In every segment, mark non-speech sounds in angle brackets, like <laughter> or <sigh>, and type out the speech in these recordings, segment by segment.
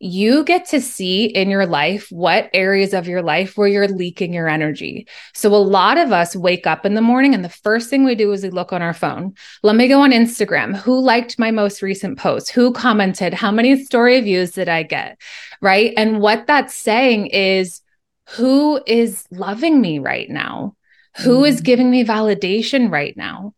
you get to see in your life what areas of your life where you're leaking your energy. So a lot of us wake up in the morning and the first thing we do is we look on our phone. Let me go on Instagram. Who liked my most recent post? Who commented? How many story views did I get? Right? And what that's saying is who is loving me right now? Who is mm-hmm. giving me validation right now?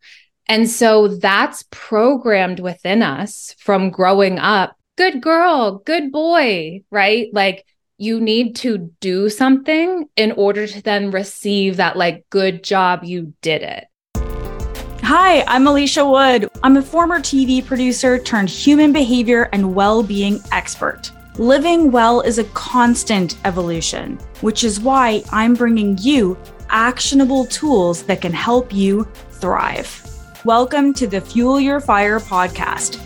And so that's programmed within us from growing up good girl, good boy, right? Like you need to do something in order to then receive that, like, good job, you did it. Hi, I'm Alicia Wood. I'm a former TV producer turned human behavior and well being expert. Living well is a constant evolution, which is why I'm bringing you actionable tools that can help you thrive. Welcome to the Fuel Your Fire podcast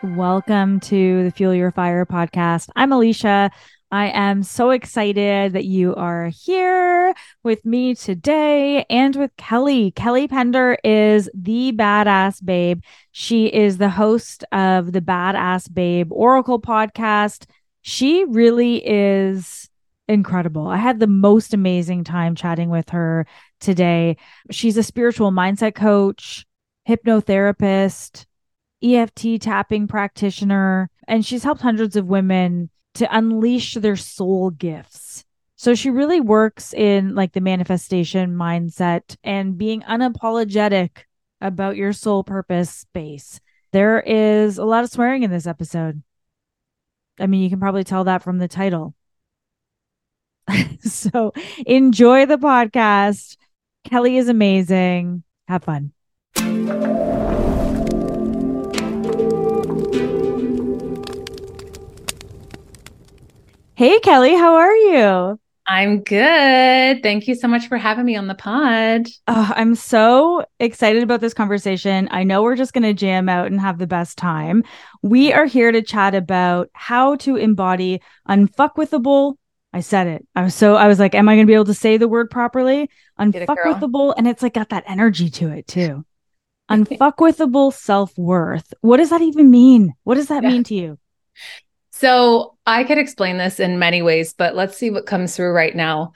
Welcome to the Fuel Your Fire podcast. I'm Alicia. I am so excited that you are here with me today and with Kelly. Kelly Pender is the badass babe. She is the host of the Badass Babe Oracle podcast. She really is incredible. I had the most amazing time chatting with her today. She's a spiritual mindset coach, hypnotherapist, EFT tapping practitioner, and she's helped hundreds of women to unleash their soul gifts. So she really works in like the manifestation mindset and being unapologetic about your soul purpose space. There is a lot of swearing in this episode. I mean, you can probably tell that from the title. <laughs> so enjoy the podcast. Kelly is amazing. Have fun. Hey, Kelly, how are you? I'm good. Thank you so much for having me on the pod. Oh, I'm so excited about this conversation. I know we're just going to jam out and have the best time. We are here to chat about how to embody unfuckwithable. I said it. I was so, I was like, am I going to be able to say the word properly? Unfuckwithable. And it's like got that energy to it too. <laughs> Unfuckwithable self worth. What does that even mean? What does that yeah. mean to you? So I could explain this in many ways, but let's see what comes through right now.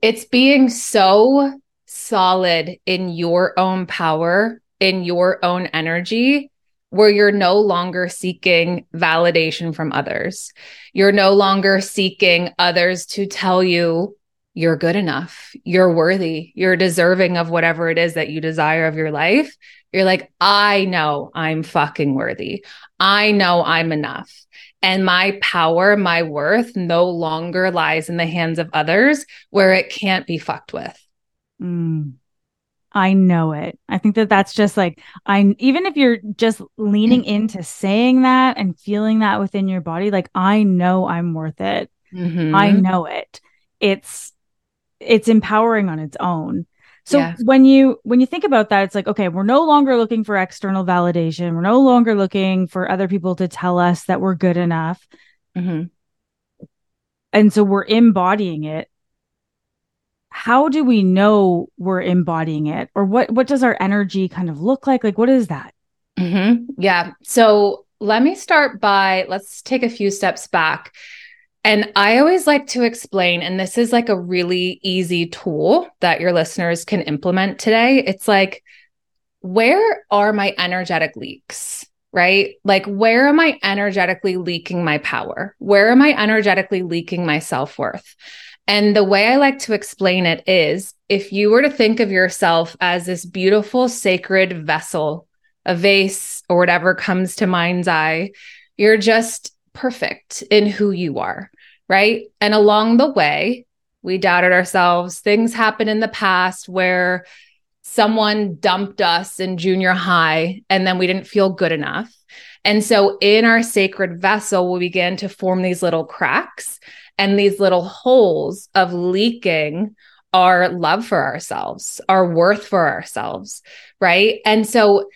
It's being so solid in your own power, in your own energy, where you're no longer seeking validation from others. You're no longer seeking others to tell you you're good enough, you're worthy, you're deserving of whatever it is that you desire of your life. You're like, I know I'm fucking worthy. I know I'm enough. And my power, my worth no longer lies in the hands of others where it can't be fucked with. Mm. I know it. I think that that's just like I even if you're just leaning <clears throat> into saying that and feeling that within your body like I know I'm worth it. Mm-hmm. I know it. It's it's empowering on its own. So yeah. when you when you think about that, it's like, okay, we're no longer looking for external validation. We're no longer looking for other people to tell us that we're good enough. Mm-hmm. And so we're embodying it. How do we know we're embodying it, or what? What does our energy kind of look like? Like, what is that? Mm-hmm. Yeah. So let me start by let's take a few steps back and I always like to explain, and this is like a really easy tool that your listeners can implement today. It's like, where are my energetic leaks? Right? Like, where am I energetically leaking my power? Where am I energetically leaking my self worth? And the way I like to explain it is if you were to think of yourself as this beautiful sacred vessel, a vase, or whatever comes to mind's eye, you're just perfect in who you are right? And along the way, we doubted ourselves. Things happened in the past where someone dumped us in junior high and then we didn't feel good enough. And so in our sacred vessel, we began to form these little cracks and these little holes of leaking our love for ourselves, our worth for ourselves, right? And so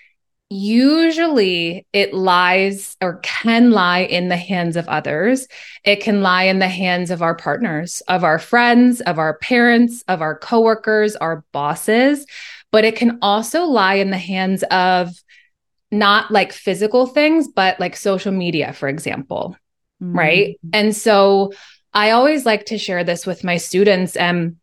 usually it lies or can lie in the hands of others. It can lie in the hands of our partners, of our friends, of our parents, of our coworkers, our bosses, but it can also lie in the hands of not like physical things, but like social media, for example. Mm-hmm. Right. And so I always like to share this with my students and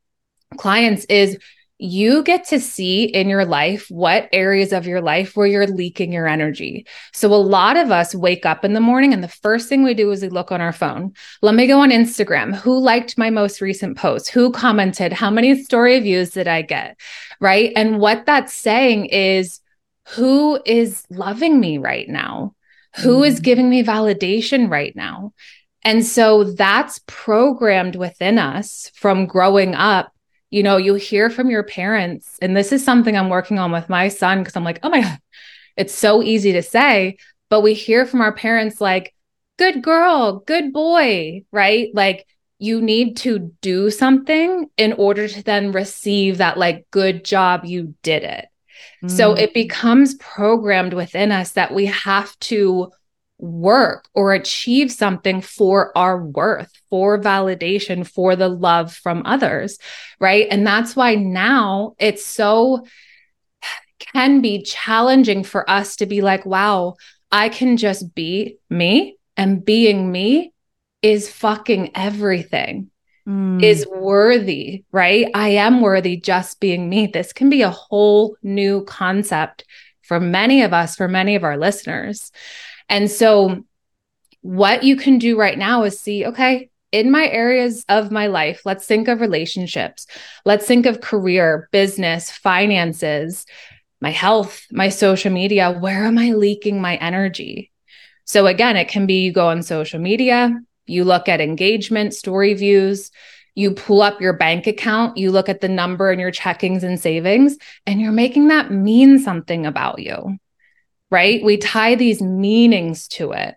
clients is you get to see in your life what areas of your life where you're leaking your energy. So a lot of us wake up in the morning and the first thing we do is we look on our phone. Let me go on Instagram. Who liked my most recent post? Who commented? How many story views did I get? Right? And what that's saying is who is loving me right now? Who is mm. giving me validation right now? And so that's programmed within us from growing up. You know, you hear from your parents, and this is something I'm working on with my son because I'm like, oh my God, it's so easy to say, but we hear from our parents like, good girl, good boy, right? Like, you need to do something in order to then receive that, like, good job, you did it. So mm. it becomes programmed within us that we have to work or achieve something for our worth, for validation, for the love from others. Right. And that's why now it's so can be challenging for us to be like, wow, I can just be me and being me is fucking everything mm. is worthy, right? I am worthy just being me. This can be a whole new concept for many of us, for many of our listeners. And so, what you can do right now is see, okay, in my areas of my life, let's think of relationships, let's think of career, business, finances, my health, my social media. Where am I leaking my energy? So, again, it can be you go on social media, you look at engagement, story views, you pull up your bank account, you look at the number in your checkings and savings, and you're making that mean something about you, right? We tie these meanings to it.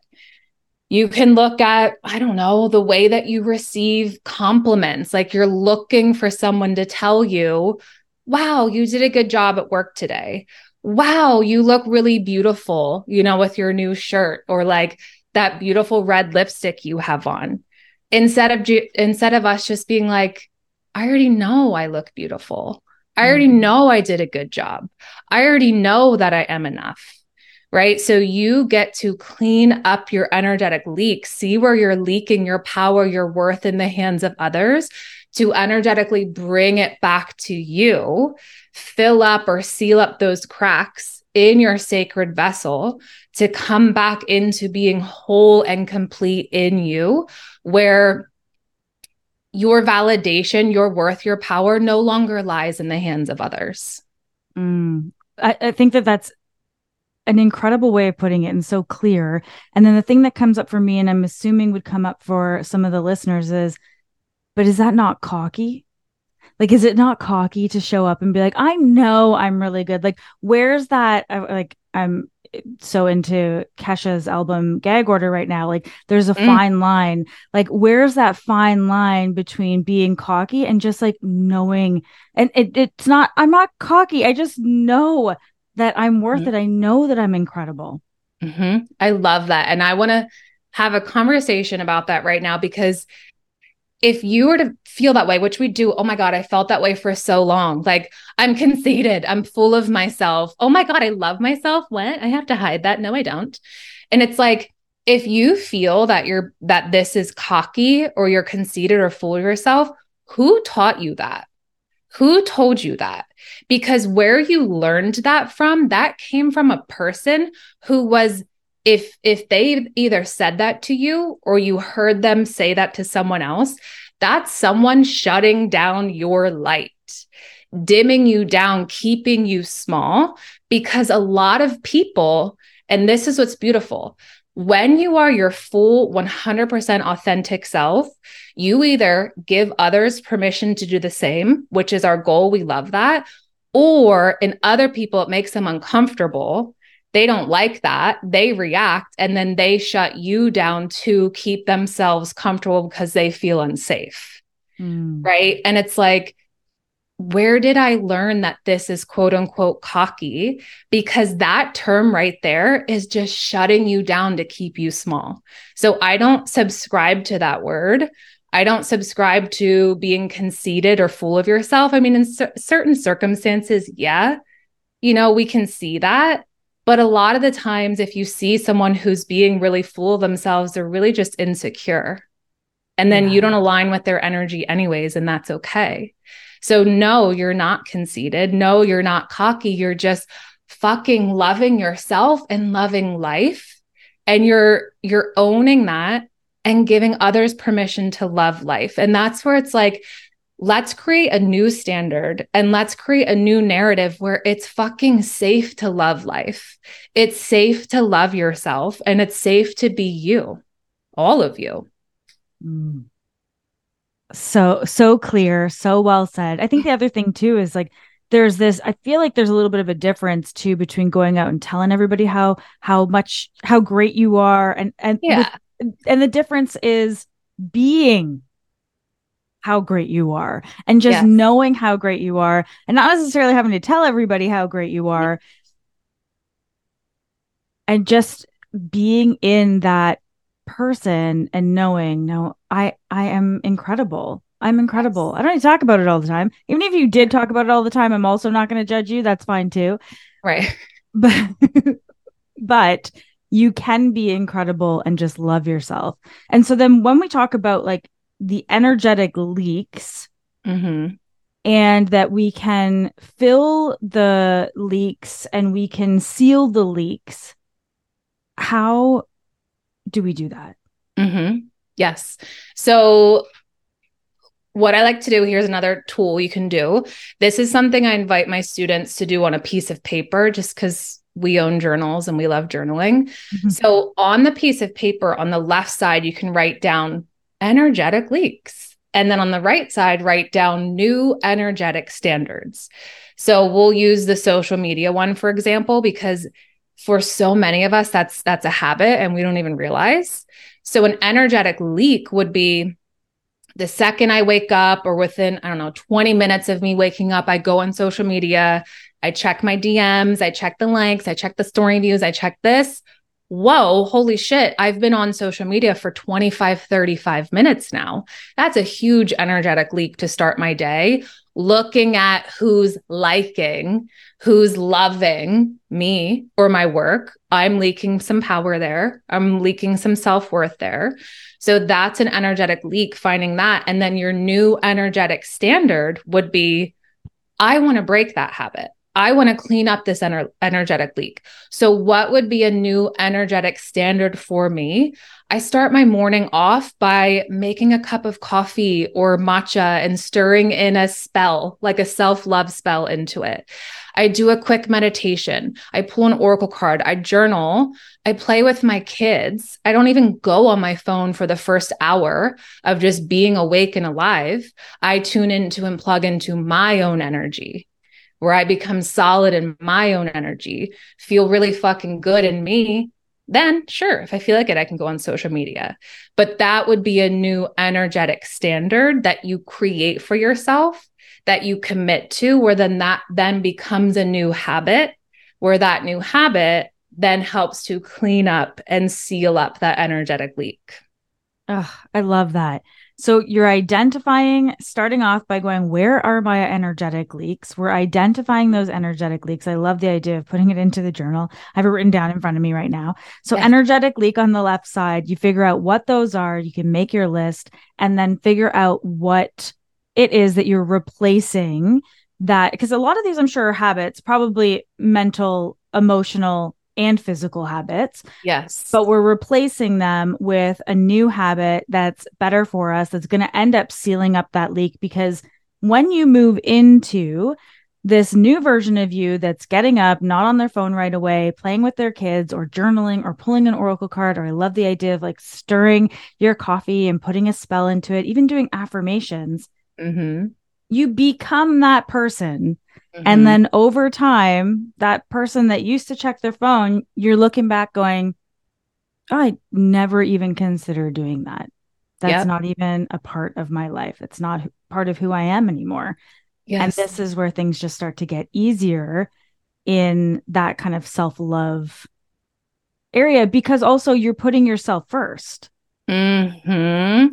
You can look at, I don't know, the way that you receive compliments, like you're looking for someone to tell you, wow, you did a good job at work today. Wow, you look really beautiful, you know, with your new shirt, or like, that beautiful red lipstick you have on instead of instead of us just being like i already know i look beautiful i already mm-hmm. know i did a good job i already know that i am enough right so you get to clean up your energetic leak see where you're leaking your power your worth in the hands of others to energetically bring it back to you fill up or seal up those cracks in your sacred vessel to come back into being whole and complete in you, where your validation, your worth, your power no longer lies in the hands of others. Mm. I, I think that that's an incredible way of putting it and so clear. And then the thing that comes up for me, and I'm assuming would come up for some of the listeners, is but is that not cocky? Like, is it not cocky to show up and be like, I know I'm really good? Like, where's that? Uh, like, I'm so into Kesha's album Gag Order right now. Like, there's a mm. fine line. Like, where's that fine line between being cocky and just like knowing? And it, it's not, I'm not cocky. I just know that I'm worth mm. it. I know that I'm incredible. Mm-hmm. I love that. And I want to have a conversation about that right now because if you were to feel that way, which we do, oh my God, I felt that way for so long. Like I'm conceited, I'm full of myself. Oh my God, I love myself. What? I have to hide that. No, I don't. And it's like, if you feel that you're that this is cocky or you're conceited or full of yourself, who taught you that? Who told you that? Because where you learned that from, that came from a person who was if if they either said that to you or you heard them say that to someone else that's someone shutting down your light dimming you down keeping you small because a lot of people and this is what's beautiful when you are your full 100% authentic self, you either give others permission to do the same, which is our goal. We love that. Or in other people, it makes them uncomfortable they don't like that. They react and then they shut you down to keep themselves comfortable because they feel unsafe. Mm. Right. And it's like, where did I learn that this is quote unquote cocky? Because that term right there is just shutting you down to keep you small. So I don't subscribe to that word. I don't subscribe to being conceited or full of yourself. I mean, in cer- certain circumstances, yeah, you know, we can see that. But a lot of the times, if you see someone who's being really full of themselves, they're really just insecure. And then yeah. you don't align with their energy, anyways, and that's okay. So, no, you're not conceited. No, you're not cocky. You're just fucking loving yourself and loving life. And you're, you're owning that and giving others permission to love life. And that's where it's like, let's create a new standard and let's create a new narrative where it's fucking safe to love life. It's safe to love yourself and it's safe to be you, all of you. Mm. So, so clear, so well said. I think the other thing too is like, there's this i feel like there's a little bit of a difference too between going out and telling everybody how how much how great you are and and yeah. With, and the difference is being how great you are and just yes. knowing how great you are and not necessarily having to tell everybody how great you are and just being in that person and knowing no i i am incredible. I'm incredible. I don't need to talk about it all the time. Even if you did talk about it all the time i'm also not going to judge you. That's fine too. Right. <laughs> But but you can be incredible and just love yourself. And so then when we talk about like the energetic leaks mm-hmm. and that we can fill the leaks and we can seal the leaks how do we do that mm-hmm. yes so what I like to do here's another tool you can do. This is something I invite my students to do on a piece of paper just because we own journals and we love journaling. Mm-hmm. So, on the piece of paper on the left side, you can write down energetic leaks. And then on the right side, write down new energetic standards. So we'll use the social media one, for example, because for so many of us, that's that's a habit and we don't even realize. So an energetic leak would be the second I wake up or within, I don't know, 20 minutes of me waking up, I go on social media, I check my DMs, I check the likes, I check the story views, I check this whoa, holy shit, I've been on social media for 25, 35 minutes now. That's a huge energetic leak to start my day. Looking at who's liking, who's loving me or my work. I'm leaking some power there. I'm leaking some self worth there. So that's an energetic leak, finding that. And then your new energetic standard would be I want to break that habit. I want to clean up this ener- energetic leak. So, what would be a new energetic standard for me? I start my morning off by making a cup of coffee or matcha and stirring in a spell, like a self love spell into it. I do a quick meditation. I pull an oracle card. I journal. I play with my kids. I don't even go on my phone for the first hour of just being awake and alive. I tune into and plug into my own energy where I become solid in my own energy, feel really fucking good in me, then sure, if I feel like it, I can go on social media. But that would be a new energetic standard that you create for yourself, that you commit to, where then that then becomes a new habit, where that new habit then helps to clean up and seal up that energetic leak. Oh, I love that. So you're identifying, starting off by going, where are my energetic leaks? We're identifying those energetic leaks. I love the idea of putting it into the journal. I have it written down in front of me right now. So, energetic leak on the left side, you figure out what those are. You can make your list and then figure out what it is that you're replacing that. Because a lot of these, I'm sure, are habits, probably mental, emotional, and physical habits. Yes. But we're replacing them with a new habit that's better for us, that's going to end up sealing up that leak. Because when you move into this new version of you that's getting up, not on their phone right away, playing with their kids or journaling or pulling an oracle card, or I love the idea of like stirring your coffee and putting a spell into it, even doing affirmations. Mm-hmm. You become that person Mm-hmm. And then over time, that person that used to check their phone, you're looking back going, oh, I never even considered doing that. That's yep. not even a part of my life. It's not part of who I am anymore. Yes. And this is where things just start to get easier in that kind of self love area because also you're putting yourself 1st hmm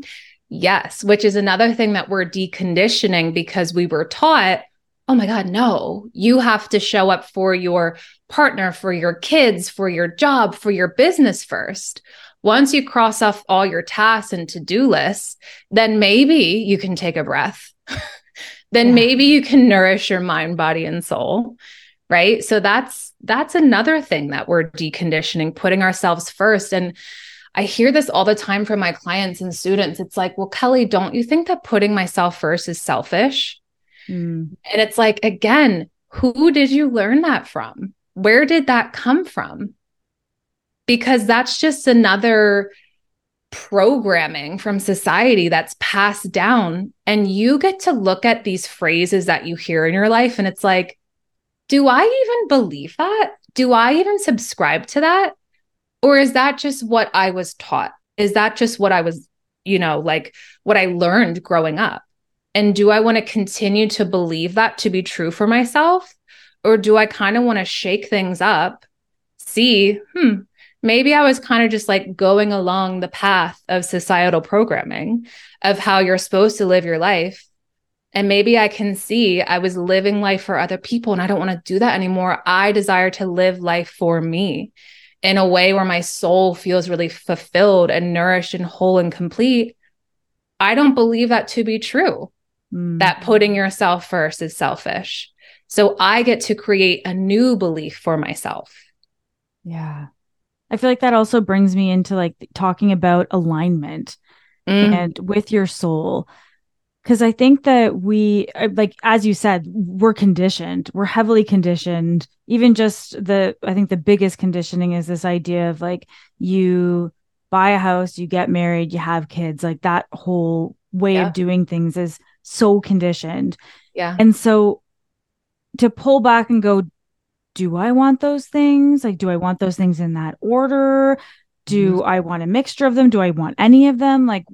Yes, which is another thing that we're deconditioning because we were taught oh my God, no, you have to show up for your partner, for your kids, for your job, for your business first. Once you cross off all your tasks and to do lists, then maybe you can take a breath. <laughs> then yeah. maybe you can nourish your mind, body, and soul. Right. So that's that's another thing that we're deconditioning, putting ourselves first. And I hear this all the time from my clients and students. It's like, well, Kelly, don't you think that putting myself first is selfish? Mm. And it's like, again, who did you learn that from? Where did that come from? Because that's just another programming from society that's passed down. And you get to look at these phrases that you hear in your life, and it's like, do I even believe that? Do I even subscribe to that? Or is that just what I was taught? Is that just what I was, you know, like what I learned growing up? And do I want to continue to believe that to be true for myself? Or do I kind of want to shake things up, see, hmm, maybe I was kind of just like going along the path of societal programming of how you're supposed to live your life. And maybe I can see I was living life for other people and I don't want to do that anymore. I desire to live life for me in a way where my soul feels really fulfilled and nourished and whole and complete. I don't believe that to be true mm. that putting yourself first is selfish. So I get to create a new belief for myself. Yeah. I feel like that also brings me into like talking about alignment mm. and with your soul. Cause I think that we, uh, like, as you said, we're conditioned, we're heavily conditioned. Even just the, I think the biggest conditioning is this idea of like, you buy a house, you get married, you have kids. Like that whole way yeah. of doing things is so conditioned. Yeah. And so to pull back and go, do I want those things? Like, do I want those things in that order? Do mm-hmm. I want a mixture of them? Do I want any of them? Like,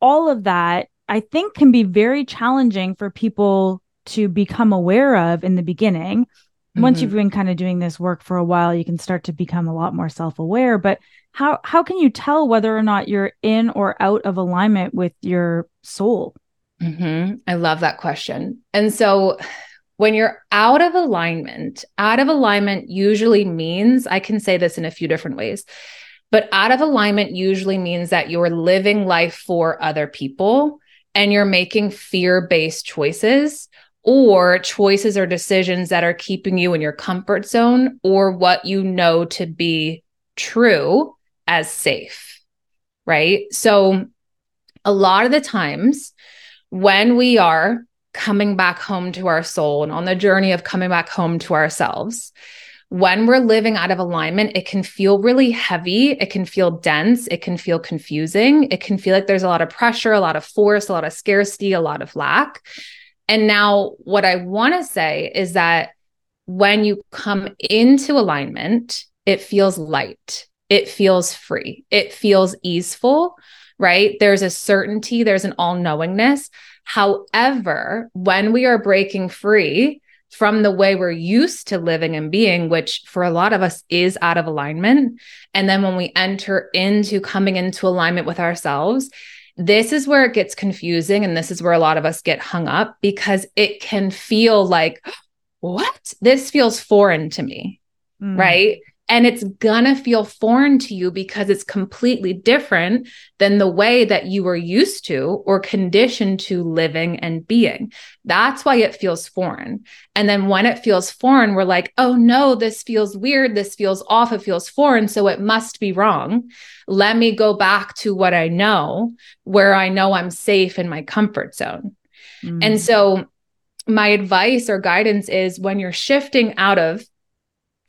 all of that, I think, can be very challenging for people to become aware of in the beginning. Mm-hmm. Once you've been kind of doing this work for a while, you can start to become a lot more self aware. But how, how can you tell whether or not you're in or out of alignment with your soul? Mm-hmm. I love that question. And so when you're out of alignment, out of alignment usually means, I can say this in a few different ways, but out of alignment usually means that you're living life for other people and you're making fear based choices or choices or decisions that are keeping you in your comfort zone or what you know to be true as safe. Right. So a lot of the times, when we are coming back home to our soul and on the journey of coming back home to ourselves, when we're living out of alignment, it can feel really heavy. It can feel dense. It can feel confusing. It can feel like there's a lot of pressure, a lot of force, a lot of scarcity, a lot of lack. And now, what I want to say is that when you come into alignment, it feels light, it feels free, it feels easeful right? There's a certainty, there's an all knowingness. However, when we are breaking free from the way we're used to living and being, which for a lot of us is out of alignment, and then when we enter into coming into alignment with ourselves, this is where it gets confusing. And this is where a lot of us get hung up because it can feel like, <gasps> what? This feels foreign to me. Mm. Right. And it's gonna feel foreign to you because it's completely different than the way that you were used to or conditioned to living and being. That's why it feels foreign. And then when it feels foreign, we're like, oh no, this feels weird. This feels off. It feels foreign. So it must be wrong. Let me go back to what I know, where I know I'm safe in my comfort zone. Mm. And so my advice or guidance is when you're shifting out of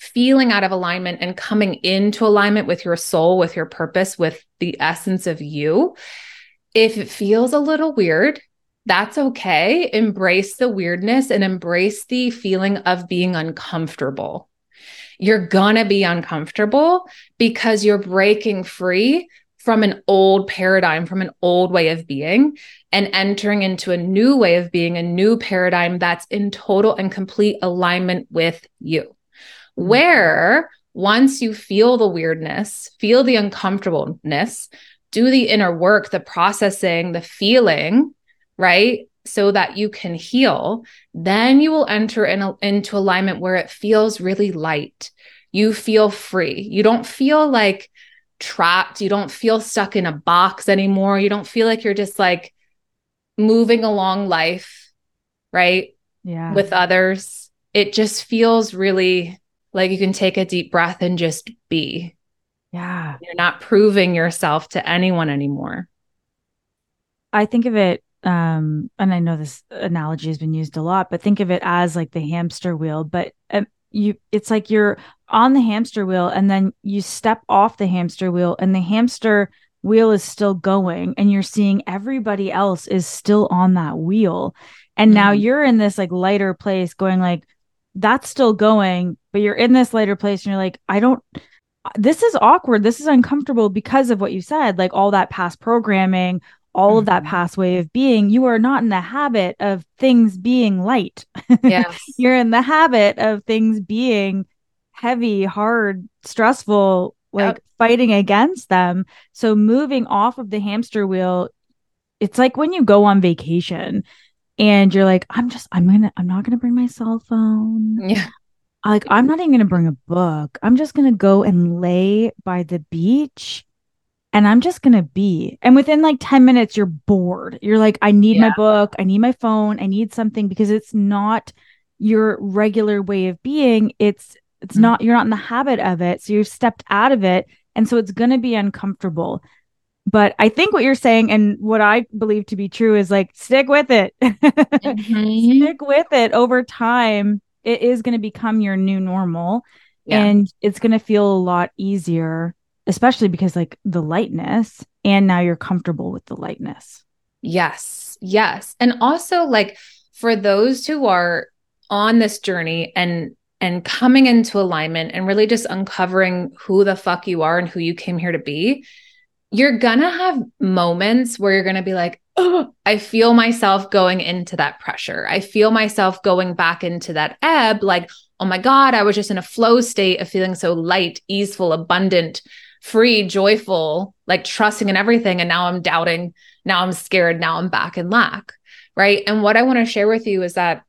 feeling out of alignment and coming into alignment with your soul, with your purpose, with the essence of you. If it feels a little weird, that's okay. Embrace the weirdness and embrace the feeling of being uncomfortable. You're gonna be uncomfortable because you're breaking free from an old paradigm, from an old way of being, and entering into a new way of being, a new paradigm that's in total and complete alignment with you. Mm-hmm. where once you feel the weirdness, feel the uncomfortableness, do the inner work, the processing, the feeling, right? so that you can heal, then you will enter in a, into alignment where it feels really light. You feel free. You don't feel like trapped. You don't feel stuck in a box anymore. You don't feel like you're just like moving along life, right? Yeah. With others. It just feels really like you can take a deep breath and just be. Yeah. You're not proving yourself to anyone anymore. I think of it um and I know this analogy has been used a lot, but think of it as like the hamster wheel, but um, you it's like you're on the hamster wheel and then you step off the hamster wheel and the hamster wheel is still going and you're seeing everybody else is still on that wheel. And mm-hmm. now you're in this like lighter place going like that's still going, but you're in this lighter place and you're like I don't this is awkward. This is uncomfortable because of what you said, like all that past programming, all mm-hmm. of that mm-hmm. past way of being. You are not in the habit of things being light. <laughs> Yes. You're in the habit of things being heavy, hard, stressful, like yep. fighting against them. So moving off of the hamster wheel, it's like when you go on vacation and you're like, I'm just, I'm gonna, I'm not gonna bring my cell phone. Yeah like I'm not even gonna bring a book. I'm just gonna go and lay by the beach and I'm just gonna be. And within like 10 minutes, you're bored. You're like, I need yeah. my book, I need my phone, I need something because it's not your regular way of being. It's it's mm-hmm. not you're not in the habit of it. So you've stepped out of it. And so it's gonna be uncomfortable. But I think what you're saying and what I believe to be true is like stick with it. <laughs> mm-hmm. Stick with it over time it is going to become your new normal yeah. and it's going to feel a lot easier especially because like the lightness and now you're comfortable with the lightness yes yes and also like for those who are on this journey and and coming into alignment and really just uncovering who the fuck you are and who you came here to be you're gonna have moments where you're gonna be like oh, I feel myself going into that pressure. I feel myself going back into that ebb, like, oh my God, I was just in a flow state of feeling so light, easeful, abundant, free, joyful, like trusting in everything. And now I'm doubting. Now I'm scared. Now I'm back in lack. Right. And what I want to share with you is that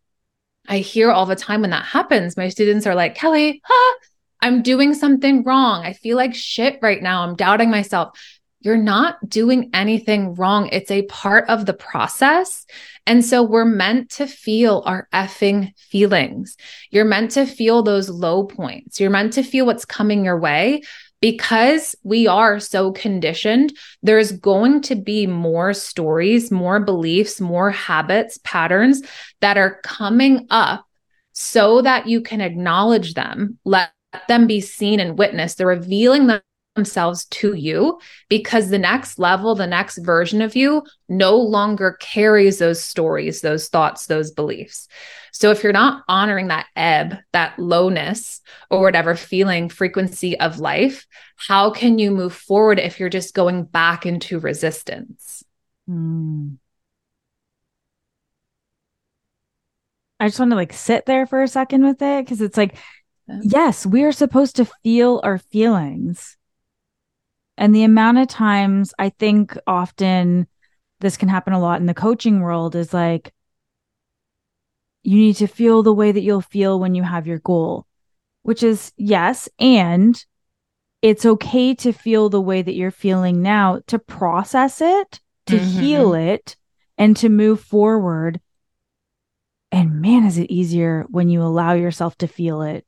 I hear all the time when that happens, my students are like, Kelly, huh, I'm doing something wrong. I feel like shit right now. I'm doubting myself you're not doing anything wrong. It's a part of the process. And so we're meant to feel our effing feelings. You're meant to feel those low points. You're meant to feel what's coming your way because we are so conditioned. There's going to be more stories, more beliefs, more habits, patterns that are coming up so that you can acknowledge them, let them be seen and witnessed. They're revealing them themselves to you because the next level, the next version of you no longer carries those stories, those thoughts, those beliefs. So if you're not honoring that ebb, that lowness, or whatever feeling frequency of life, how can you move forward if you're just going back into resistance? Mm. I just want to like sit there for a second with it because it's like, yes, we are supposed to feel our feelings. And the amount of times I think often this can happen a lot in the coaching world is like, you need to feel the way that you'll feel when you have your goal, which is yes. And it's okay to feel the way that you're feeling now, to process it, to mm-hmm. heal it, and to move forward. And man, is it easier when you allow yourself to feel it,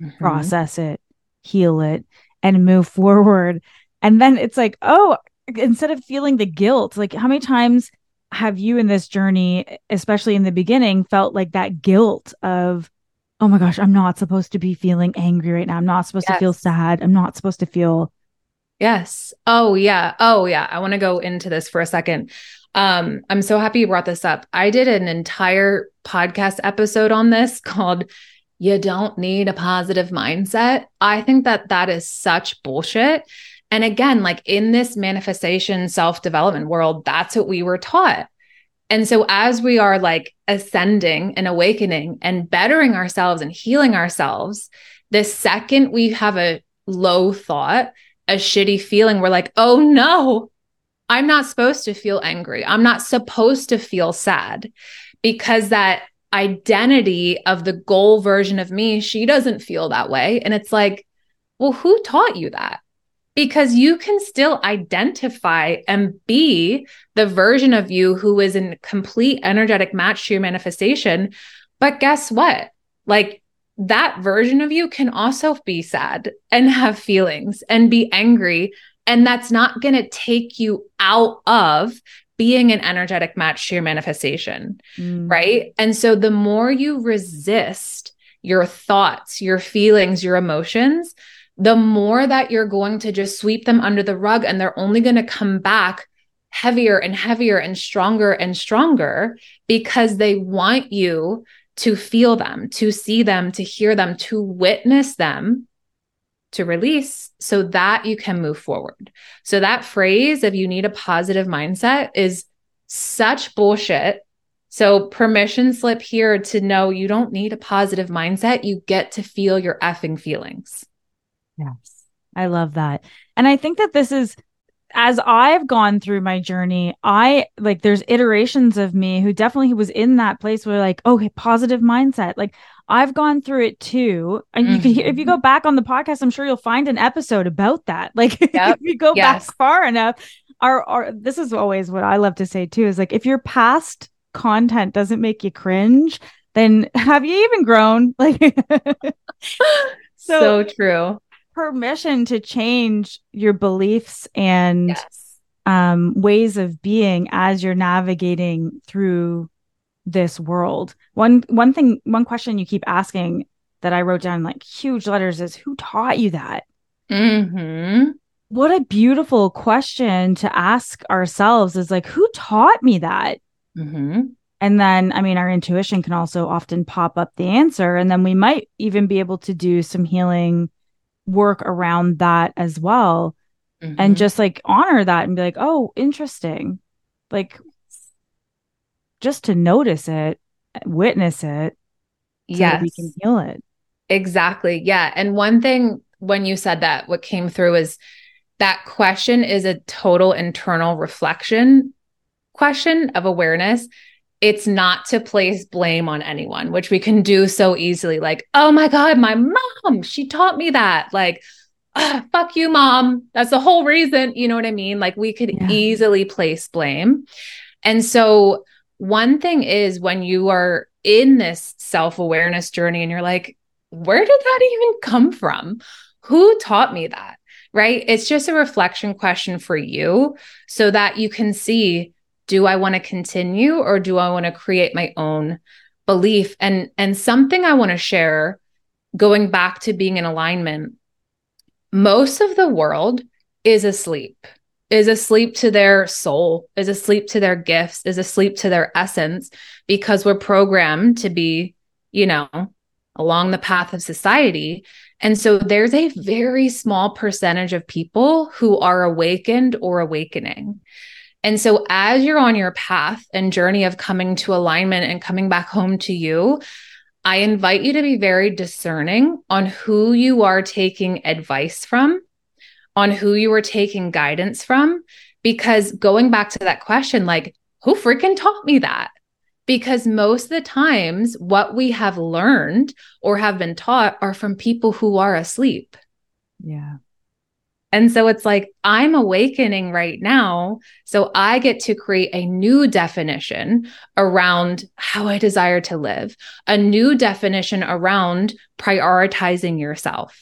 mm-hmm. process it, heal it, and move <laughs> forward and then it's like, oh, instead of feeling the guilt, like how many times have you in this journey, especially in the beginning, felt like that guilt of, oh my gosh, I'm not supposed to be feeling angry right now. I'm not supposed yes. to feel sad. I'm not supposed to feel. Yes. Oh, yeah. Oh, yeah. I want to go into this for a second. Um, I'm so happy you brought this up. I did an entire podcast episode on this called You Don't Need a Positive Mindset. I think that that is such bullshit and again, like in this manifestation self development world, that's what we were taught. And so as we are like ascending and awakening and bettering ourselves and healing ourselves, the second we have a low thought, a shitty feeling, we're like, oh no, I'm not supposed to feel angry. I'm not supposed to feel sad because that identity of the goal version of me, she doesn't feel that way. And it's like, well, who taught you that? Because you can still identify and be the version of you who is in complete energetic match to your manifestation. But guess what? Like that version of you can also be sad and have feelings and be angry. And that's not going to take you out of being an energetic match to your manifestation. Mm. Right. And so the more you resist your thoughts, your feelings, your emotions, the more that you're going to just sweep them under the rug and they're only going to come back heavier and heavier and stronger and stronger because they want you to feel them, to see them, to hear them, to witness them, to release so that you can move forward. So, that phrase of you need a positive mindset is such bullshit. So, permission slip here to know you don't need a positive mindset. You get to feel your effing feelings. Yes. I love that. And I think that this is as I've gone through my journey, I like there's iterations of me who definitely was in that place where like, okay, positive mindset. Like I've gone through it too. And mm-hmm. you can hear if you go mm-hmm. back on the podcast, I'm sure you'll find an episode about that. <laughs> Like yep. if you go yes. back far enough, our, our this is always what I love to say too, is like if your past content doesn't make you cringe, then <laughs> have you even grown? Like <laughs> so, so true permission to change your beliefs and yes. um, ways of being as you're navigating through this world. One one thing, one question you keep asking that I wrote down like huge letters is who taught you that? Mm-hmm. What a beautiful question to ask ourselves is like, who taught me that? Mm-hmm. And then, I mean, our intuition can also often pop up the answer. And then we might even be able to do some healing work around that as well mm-hmm. and just like honor that and be like oh interesting. Like just to notice it witness it so yes we can heal it. Exactly. Yeah. And one thing when you said that what came through is that question is a total internal reflection question of awareness it's not to place blame on anyone, which we can do so easily. Like, oh my God, my mom, she taught me that. Like, oh, fuck you, mom. That's the whole reason. You know what I mean? Like, we could yeah. easily place blame. And so, one thing is when you are in this self awareness journey and you're like, where did that even come from? Who taught me that? Right? It's just a reflection question for you so that you can see do I want to continue or do I want to create my own belief? And and something I want to share going back to being in alignment. Most of the world is asleep. Is asleep to their soul, is asleep to their gifts, is asleep to their essence because we're programmed to be, you know, along the path of society. And so there's a very small percentage of people who are awakened or awakening. And so, as you're on your path and journey of coming to alignment and coming back home to you, I invite you to be very discerning on who you are taking advice from, on who you are taking guidance from. Because going back to that question, like, who freaking taught me that? Because most of the times, what we have learned or have been taught are from people who are asleep. Yeah. And so it's like, I'm awakening right now. So I get to create a new definition around how I desire to live, a new definition around prioritizing yourself.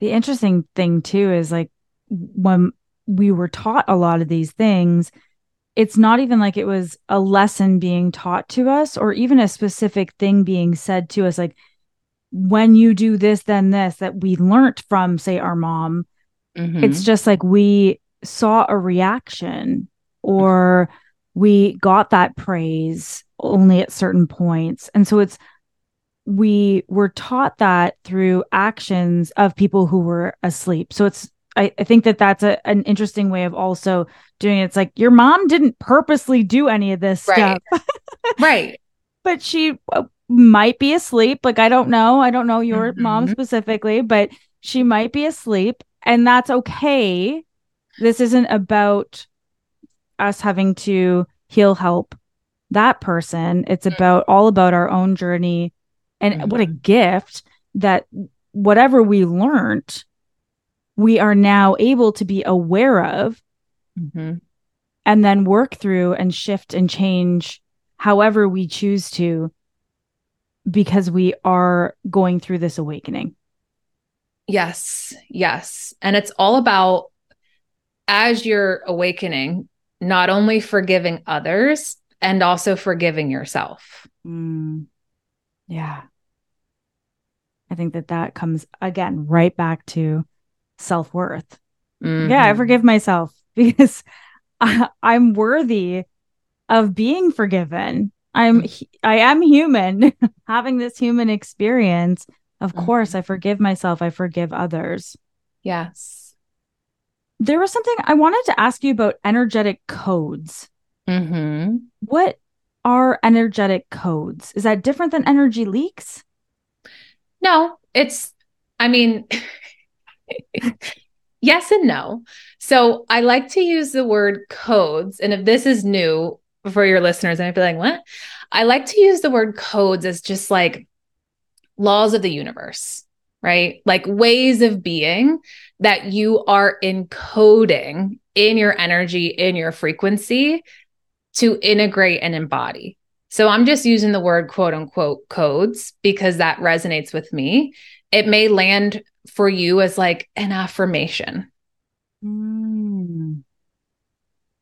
The interesting thing, too, is like when we were taught a lot of these things, it's not even like it was a lesson being taught to us or even a specific thing being said to us. Like, when you do this, then this that we learned from, say, our mom. Mm-hmm. It's just like we saw a reaction or we got that praise only at certain points. And so it's, we were taught that through actions of people who were asleep. So it's, I, I think that that's a, an interesting way of also doing it. It's like your mom didn't purposely do any of this right. stuff. <laughs> right. But she uh, might be asleep. Like, I don't know. I don't know your mm-hmm. mom specifically, but she might be asleep. And that's okay This isn't about us having to heal help that person. It's Mm-hmm. about all about our own journey. And what a gift that whatever we learned, we are now able to be aware of Mhm. and then work through and shift and change however we choose to because we are going through this awakening. Yes, yes. And it's all about as you're awakening, not only forgiving others and also forgiving yourself. Mm. Yeah. I think that that comes again right back to self worth. Yeah, I Mhm. forgive myself <laughs> because I, I'm worthy of being forgiven. I'm I am human <laughs> having this human experience. Of course, I forgive myself. I forgive others. Yes. There was something I wanted to ask you about energetic codes. hmm What are energetic codes? Is that different than energy leaks? No, it's, I mean, <laughs> yes and no. So I like to use the word codes. And if this is new for your listeners, and I'd be like, what? I like to use the word codes as just like laws of the universe, right? Like ways of being that you are encoding in your energy, in your frequency to integrate and embody. So I'm just using the word quote unquote codes because that resonates with me. It may land for you as like an affirmation. Mm.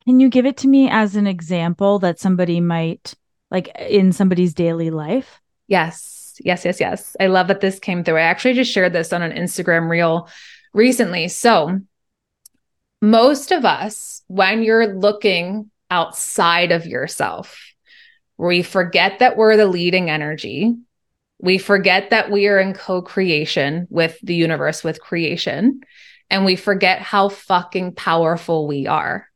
Can you give it to me as an example that somebody might like in somebody's daily life? Yes, yes, yes, yes. I love that this came through. I actually just shared this on an Instagram reel recently. So, most of us, when you're looking outside of yourself, we forget that we're the leading energy. We forget that we are in co creation with the universe, with creation. And we forget how fucking powerful we are.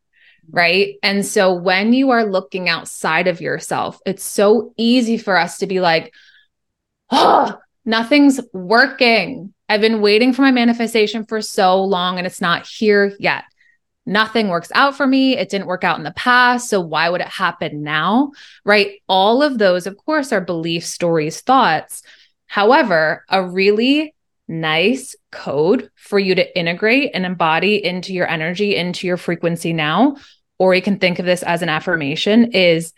Right. And so when you are looking outside of yourself, it's so easy for us to be like, oh, nothing's working. I've been waiting for my manifestation for so long and it's not here yet. Nothing works out for me. It didn't work out in the past. So why would it happen now? Right. All of those, of course, are beliefs, stories, thoughts. However, a really nice code for you to integrate and embody into your energy, into your frequency now, or you can think of this as an affirmation is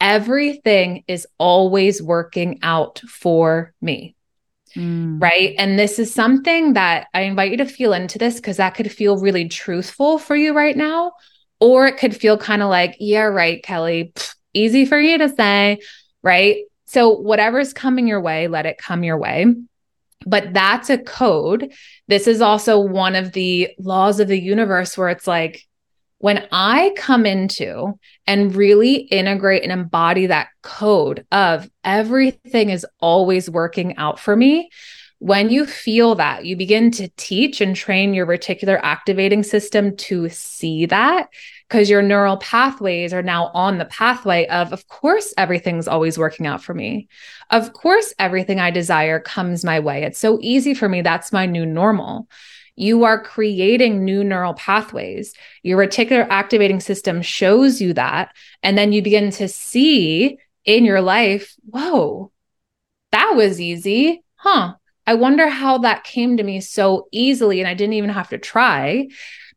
everything is always working out for me. Mm. Right. And this is something that I invite you to feel into this because that could feel really truthful for you right now. Or it could feel kind of like, yeah, right, Kelly, Pfft, easy for you to say. Right. So, whatever's coming your way, let it come your way. But that's a code. This is also one of the laws of the universe where it's like, when I come into and really integrate and embody that code of everything is always working out for me, when you feel that, you begin to teach and train your reticular activating system to see that because your neural pathways are now on the pathway of, of course, everything's always working out for me. Of course, everything I desire comes my way. It's so easy for me. That's my new normal you are creating new neural pathways. Your reticular activating system shows you that. And then you begin to see in your life, whoa, that was easy. Huh. I wonder how that came to me so easily. And I didn't even have to try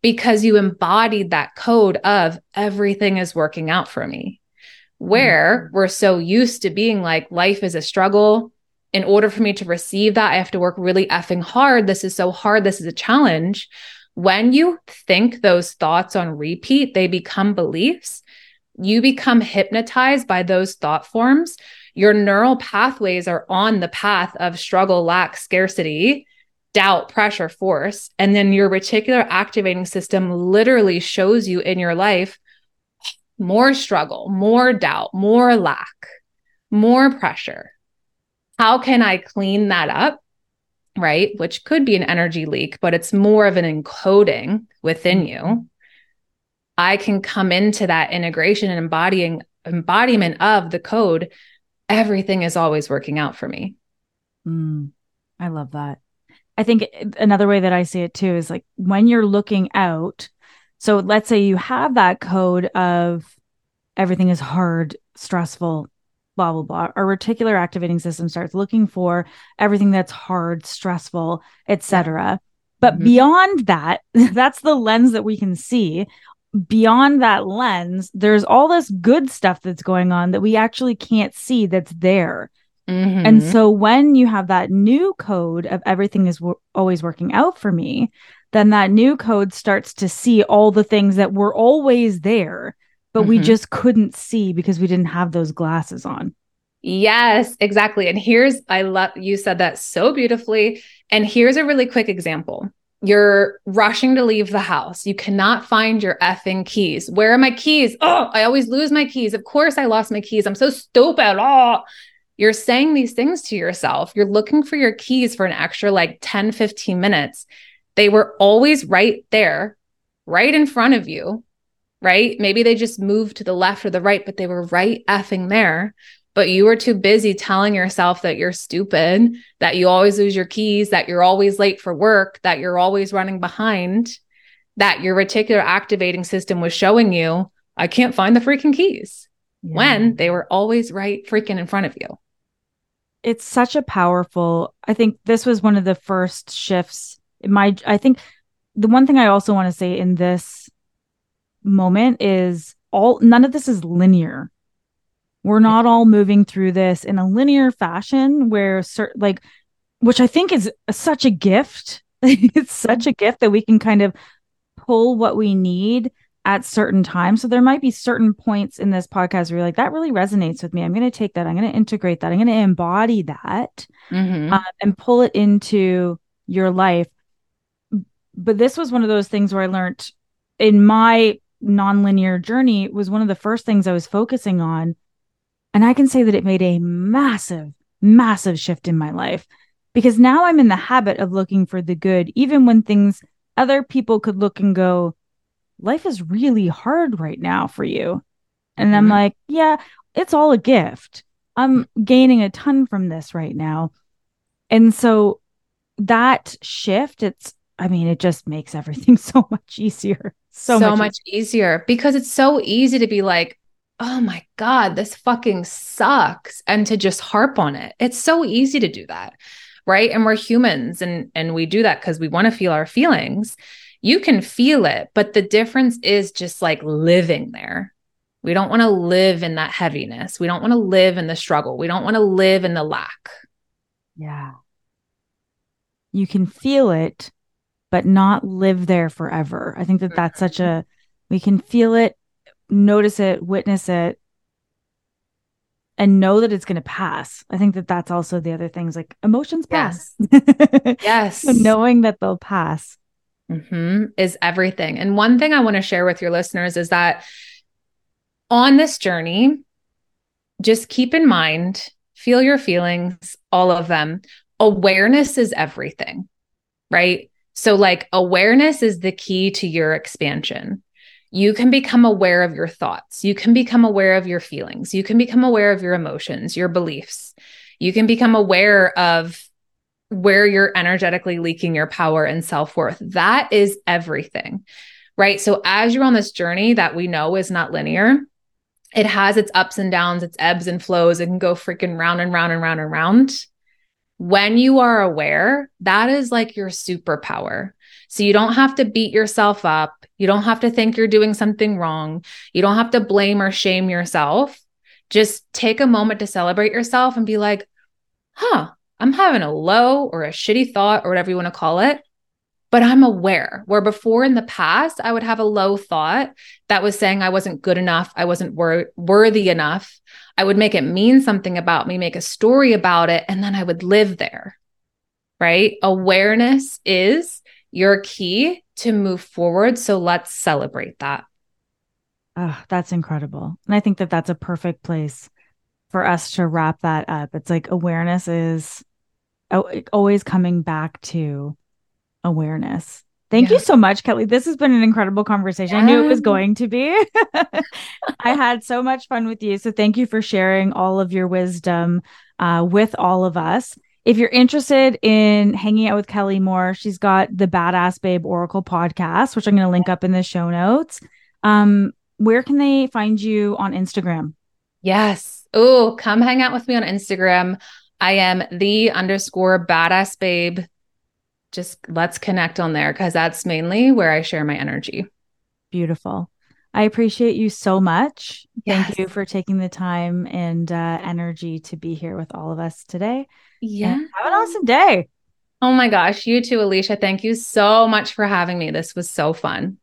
because you embodied that code of everything is working out for me. Where mm-hmm. we're so used to being like, life is a struggle in order for me to receive that, I have to work really effing hard. This is so hard. This is a challenge. When you think those thoughts on repeat, they become beliefs. You become hypnotized by those thought forms. Your neural pathways are on the path of struggle, lack, scarcity, doubt, pressure, force. And then your reticular activating system literally shows you in your life more struggle, more doubt, more lack, more pressure how can I clean that up? Right. Which could be an energy leak, but it's more of an encoding within you. I can come into that integration and embodying embodiment of the code. Everything is always working out for me. Mm. I love that. I think another way that I see it too is like when you're looking out. So let's say you have that code of everything is hard, stressful, blah, blah, blah. Our reticular activating system starts looking for everything that's hard, stressful, etc. But mm-hmm. beyond that, <laughs> that's the lens that we can see. Beyond that lens, there's all this good stuff that's going on that we actually can't see that's there. Mm-hmm. And so when you have that new code of everything is w- always working out for me, then that new code starts to see all the things that were always there, but mm-hmm. we just couldn't see because we didn't have those glasses on. Yes, exactly. And here's, I love you said that so beautifully. And here's a really quick example. You're rushing to leave the house. You cannot find your effing keys. Where are my keys? Oh, I always lose my keys. Of course, I lost my keys. I'm so stupid. Oh, you're saying these things to yourself. You're looking for your keys for an extra like 10, 15 minutes. They were always right there, right in front of you, right? Maybe they just moved to the left or the right, but they were right effing there. But you were too busy telling yourself that you're stupid, that you always lose your keys, that you're always late for work, that you're always running behind, that your reticular activating system was showing you, I can't find the freaking keys yeah. when they were always right freaking in front of you it's such a powerful i think this was one of the first shifts my i think the one thing i also want to say in this moment is all none of this is linear we're not all moving through this in a linear fashion where certain like which i think is such a gift <laughs> it's such a gift that we can kind of pull what we need at certain times. So there might be certain points in this podcast where you're like, that really resonates with me. I'm going to take that. I'm going to integrate that. I'm going to embody that mm-hmm. uh, and pull it into your life. But this was one of those things where I learned in my nonlinear journey was one of the first things I was focusing on. And I can say that it made a massive, massive shift in my life because now I'm in the habit of looking for the good, even when things other people could look and go, life is really hard right now for you. And mm-hmm. I'm like, yeah, it's all a gift. I'm gaining a ton from this right now. And so that shift, it's, I mean, it just makes everything <laughs> so much easier. So, so much, much easier because it's so easy to be like, oh my God, this fucking sucks. And to just harp on it. It's so easy to do that. Right. And we're humans and and we do that because we want to feel our feelings you can feel it, but the difference is just like living there. We don't want to live in that heaviness. We don't want to live in the struggle. We don't want to live in the lack. Yeah. You can feel it, but not live there forever. I think that that's such a, we can feel it, notice it, witness it, and know that it's going to pass. I think that that's also the other things like emotions pass. Yes. yes. <laughs> so knowing that they'll pass mm-hmm, is everything. And one thing I want to share with your listeners is that on this journey, just keep in mind, feel your feelings, all of them. Awareness is everything, right? So, like, awareness is the key to your expansion. You can become aware of your thoughts. You can become aware of your feelings. You can become aware of your emotions, your beliefs. You can become aware of where you're energetically leaking your power and self worth. That is everything, right? So, as you're on this journey that we know is not linear, it has its ups and downs, its ebbs and flows. It can go freaking round and round and round and round. When you are aware, that is like your superpower. So, you don't have to beat yourself up. You don't have to think you're doing something wrong. You don't have to blame or shame yourself. Just take a moment to celebrate yourself and be like, huh, I'm having a low or a shitty thought or whatever you want to call it, but I'm aware. Where before in the past, I would have a low thought that was saying I wasn't good enough, I wasn't wor- worthy enough. I would make it mean something about me, make a story about it, and then I would live there. Right? Awareness is your key to move forward. So let's celebrate that. Oh, that's incredible. And I think that that's a perfect place for us to wrap that up. It's like awareness is always coming back to awareness. Thank yeah. you so much, Kelly. This has been an incredible conversation. Yeah. I knew it was going to be. <laughs> I had so much fun with you. So thank you for sharing all of your wisdom uh, with all of us. if you're interested in hanging out with Kelly more, she's got the Badass Babe Oracle podcast, which I'm going to link up in the show notes. Um, where can they find you on Instagram? Yes. Oh, come hang out with me on Instagram. I am the underscore badass babe. Just let's connect on there because that's mainly where I share my energy. Beautiful. I appreciate you so much. Yes. Thank you for taking the time and uh, energy to be here with all of us today. Yeah. And have an awesome day. Oh my gosh. You too, Alicia. Thank you so much for having me. This was so fun.